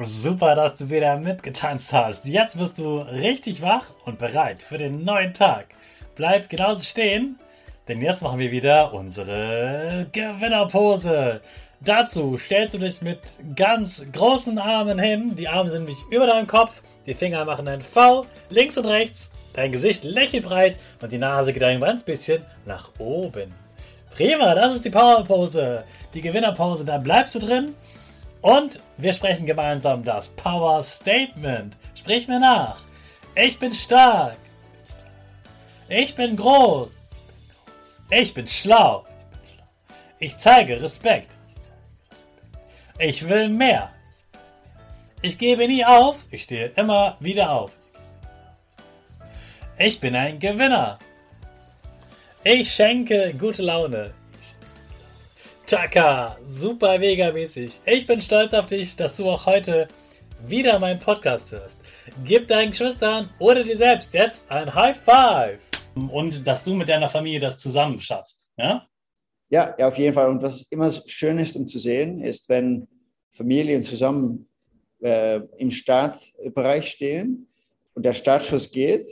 Super, dass du wieder mitgetanzt hast. Jetzt bist du richtig wach und bereit für den neuen Tag. Bleib genauso stehen, denn jetzt machen wir wieder unsere Gewinnerpose. Dazu stellst du dich mit ganz großen Armen hin. Die Arme sind nicht über deinem Kopf. Die Finger machen ein V links und rechts. Dein Gesicht lächelt breit und die Nase geht ein ganz bisschen nach oben. Prima, das ist die Powerpose. Die Gewinnerpose, da bleibst du drin und wir sprechen gemeinsam das Power Statement. Sprich mir nach. Ich bin stark. Ich bin groß. Ich bin schlau. Ich zeige Respekt. Ich will mehr. Ich gebe nie auf. Ich stehe immer wieder auf. Ich bin ein Gewinner. Ich schenke gute Laune. Chaka, super mega mäßig. Ich bin stolz auf dich, dass du auch heute wieder meinen Podcast hörst. Gib deinen Geschwistern oder dir selbst jetzt ein High Five. Und dass du mit deiner Familie das zusammen schaffst. Ja? Ja, ja, auf jeden Fall. Und was immer schön ist, um zu sehen, ist, wenn Familien zusammen äh, im Startbereich stehen und der Startschuss geht,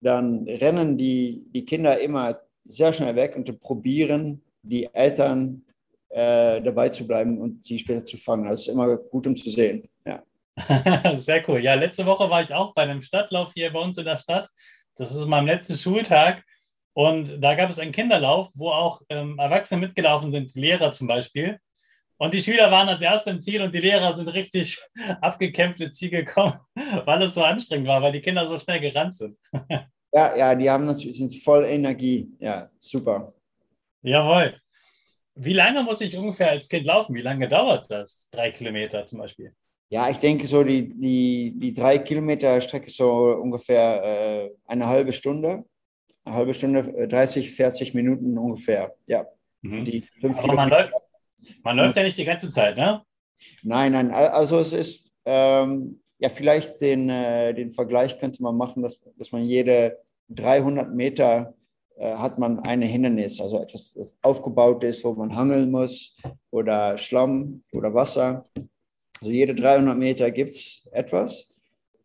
dann rennen die, die Kinder immer sehr schnell weg und probieren, die Eltern äh, dabei zu bleiben und sie später zu fangen. Das ist immer gut, um zu sehen. Ja. Sehr cool. Ja, letzte Woche war ich auch bei einem Stadtlauf hier bei uns in der Stadt. Das ist mein letzter Schultag. Und da gab es einen Kinderlauf, wo auch ähm, Erwachsene mitgelaufen sind, Lehrer zum Beispiel. Und die Schüler waren als Erste im Ziel und die Lehrer sind richtig abgekämpft ins Ziel gekommen, weil es so anstrengend war, weil die Kinder so schnell gerannt sind. ja, ja, die haben natürlich, sind voll Energie. Ja, super. Jawohl. Wie lange muss ich ungefähr als Kind laufen? Wie lange dauert das? Drei Kilometer zum Beispiel? Ja, ich denke so die, die, die drei Kilometer Strecke so ungefähr äh, eine halbe Stunde. Eine halbe Stunde, 30, äh, 40 Minuten ungefähr. Ja. Mhm. Die fünf Aber man läuft, man läuft ja nicht die ganze Zeit, ne? Nein, nein. Also es ist, ähm, ja, vielleicht den, äh, den Vergleich könnte man machen, dass, dass man jede 300 Meter hat man ein Hindernis, also etwas, das aufgebaut ist, wo man hangeln muss oder Schlamm oder Wasser. Also jede 300 Meter gibt es etwas.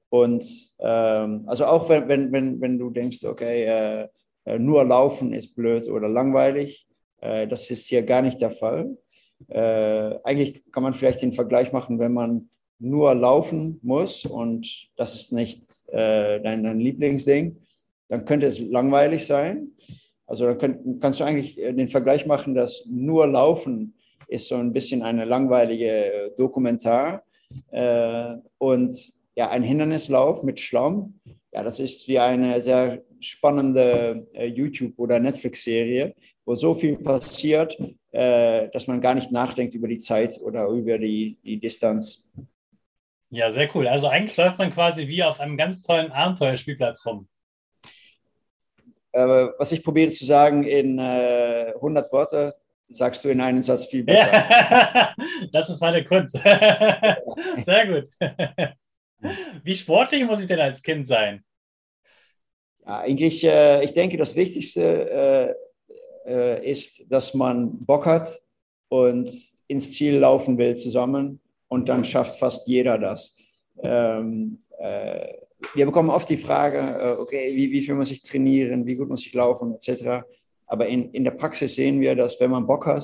Und ähm, also auch wenn, wenn, wenn, wenn du denkst, okay, äh, äh, nur laufen ist blöd oder langweilig, äh, das ist hier gar nicht der Fall. Äh, eigentlich kann man vielleicht den Vergleich machen, wenn man nur laufen muss und das ist nicht äh, dein, dein Lieblingsding, dann könnte es langweilig sein. Also dann könnt, kannst du eigentlich äh, den Vergleich machen, dass nur Laufen ist so ein bisschen eine langweilige Dokumentar. Äh, und ja, ein Hindernislauf mit Schlamm, ja, das ist wie eine sehr spannende äh, YouTube- oder Netflix-Serie, wo so viel passiert, dass man gar nicht nachdenkt über die Zeit oder über die, die Distanz. Ja, sehr cool. Also eigentlich läuft man quasi wie auf einem ganz tollen Abenteuerspielplatz rum. Aber was ich probiere zu sagen in äh, 100 Worte, sagst du in einem Satz viel besser. Ja, das ist meine Kunst. Sehr gut. Wie sportlich muss ich denn als Kind sein? Ja, eigentlich, äh, ich denke, das Wichtigste äh, äh, ist, dass man Bock hat und ins Ziel laufen will zusammen und dann schafft fast jeder das. Ähm, äh, wir bekommen oft die Frage, äh, okay, wie, wie viel muss ich trainieren, wie gut muss ich laufen, etc. Aber in, in der Praxis sehen wir, dass wenn man Bock hat,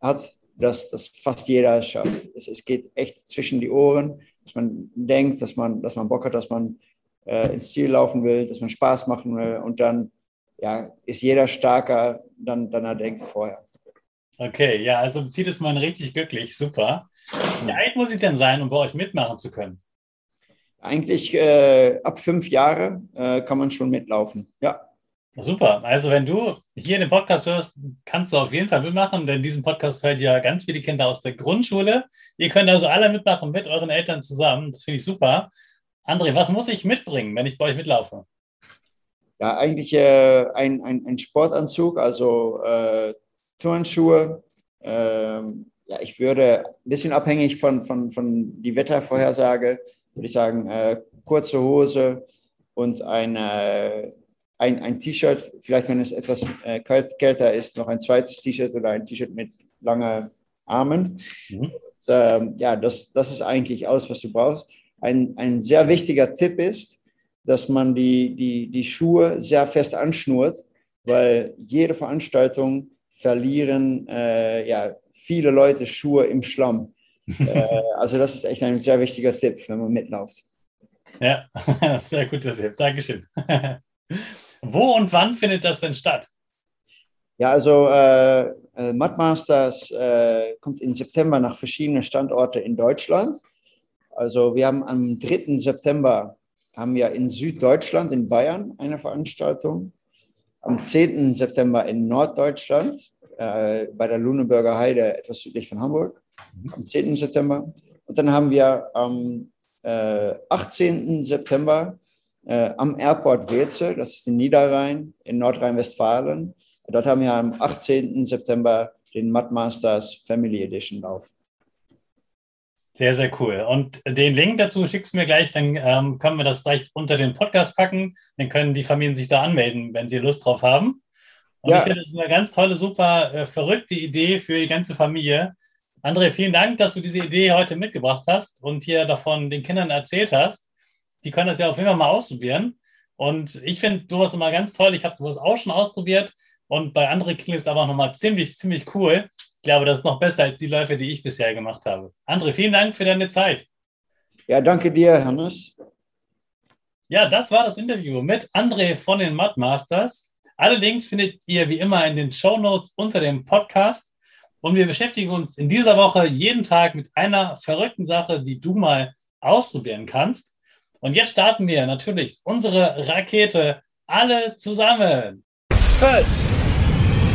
hat dass, dass fast jeder es schafft. Es, es geht echt zwischen die Ohren, dass man denkt, dass man, dass man Bock hat, dass man äh, ins Ziel laufen will, dass man Spaß machen will und dann ja, ist jeder stärker, dann, dann er denkt vorher. Okay, ja, also zieht es man richtig glücklich, super. Wie alt muss ich denn sein, um bei euch mitmachen zu können? Eigentlich äh, ab fünf Jahre äh, kann man schon mitlaufen, ja. Super. Also wenn du hier in den Podcast hörst, kannst du auf jeden Fall mitmachen, denn diesen Podcast hört ja ganz viele Kinder aus der Grundschule. Ihr könnt also alle mitmachen mit euren Eltern zusammen. Das finde ich super. André, was muss ich mitbringen, wenn ich bei euch mitlaufe? Ja, eigentlich äh, ein, ein, ein, Sportanzug, also äh, Turnschuhe. Ähm, ja, ich würde ein bisschen abhängig von, von, von die Wettervorhersage, würde ich sagen, äh, kurze Hose und eine ein, ein T-Shirt, vielleicht wenn es etwas äh, kälter ist, noch ein zweites T-Shirt oder ein T-Shirt mit langen Armen. Mhm. Und, ähm, ja, das, das ist eigentlich alles, was du brauchst. Ein, ein sehr wichtiger Tipp ist, dass man die, die, die Schuhe sehr fest anschnurt, weil jede Veranstaltung verlieren äh, ja, viele Leute Schuhe im Schlamm. Äh, also das ist echt ein sehr wichtiger Tipp, wenn man mitläuft. Ja, sehr guter Tipp. Dankeschön. Wo und wann findet das denn statt? Ja, also äh, äh, Mudmasters äh, kommt im September nach verschiedenen Standorten in Deutschland. Also wir haben am 3. September haben wir in Süddeutschland, in Bayern, eine Veranstaltung. Am 10. September in Norddeutschland, äh, bei der Luneburger Heide, etwas südlich von Hamburg, am 10. September. Und dann haben wir am 18. Äh, September äh, am Airport Wetzel, das ist in Niederrhein, in Nordrhein-Westfalen. Dort haben wir am 18. September den Mudmasters Family Edition Lauf. Sehr, sehr cool. Und den Link dazu schickst du mir gleich, dann ähm, können wir das gleich unter den Podcast packen. Dann können die Familien sich da anmelden, wenn sie Lust drauf haben. Und ja. ich finde, das ist eine ganz tolle, super äh, verrückte Idee für die ganze Familie. André, vielen Dank, dass du diese Idee heute mitgebracht hast und hier davon den Kindern erzählt hast die können das ja auf jeden Fall mal ausprobieren. Und ich finde sowas immer ganz toll. Ich habe sowas auch schon ausprobiert. Und bei anderen klingt es aber nochmal ziemlich, ziemlich cool. Ich glaube, das ist noch besser als die Läufe, die ich bisher gemacht habe. André, vielen Dank für deine Zeit. Ja, danke dir, Hannes. Ja, das war das Interview mit André von den Mudmasters. Alle Links findet ihr wie immer in den Show Notes unter dem Podcast. Und wir beschäftigen uns in dieser Woche jeden Tag mit einer verrückten Sache, die du mal ausprobieren kannst. Und jetzt starten wir natürlich unsere Rakete alle zusammen. 5,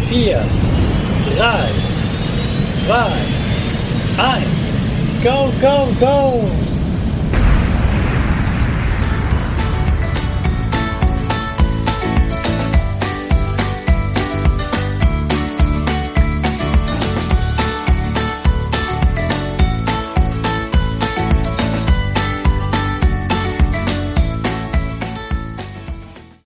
4, 3, 2, 1, go, go, go!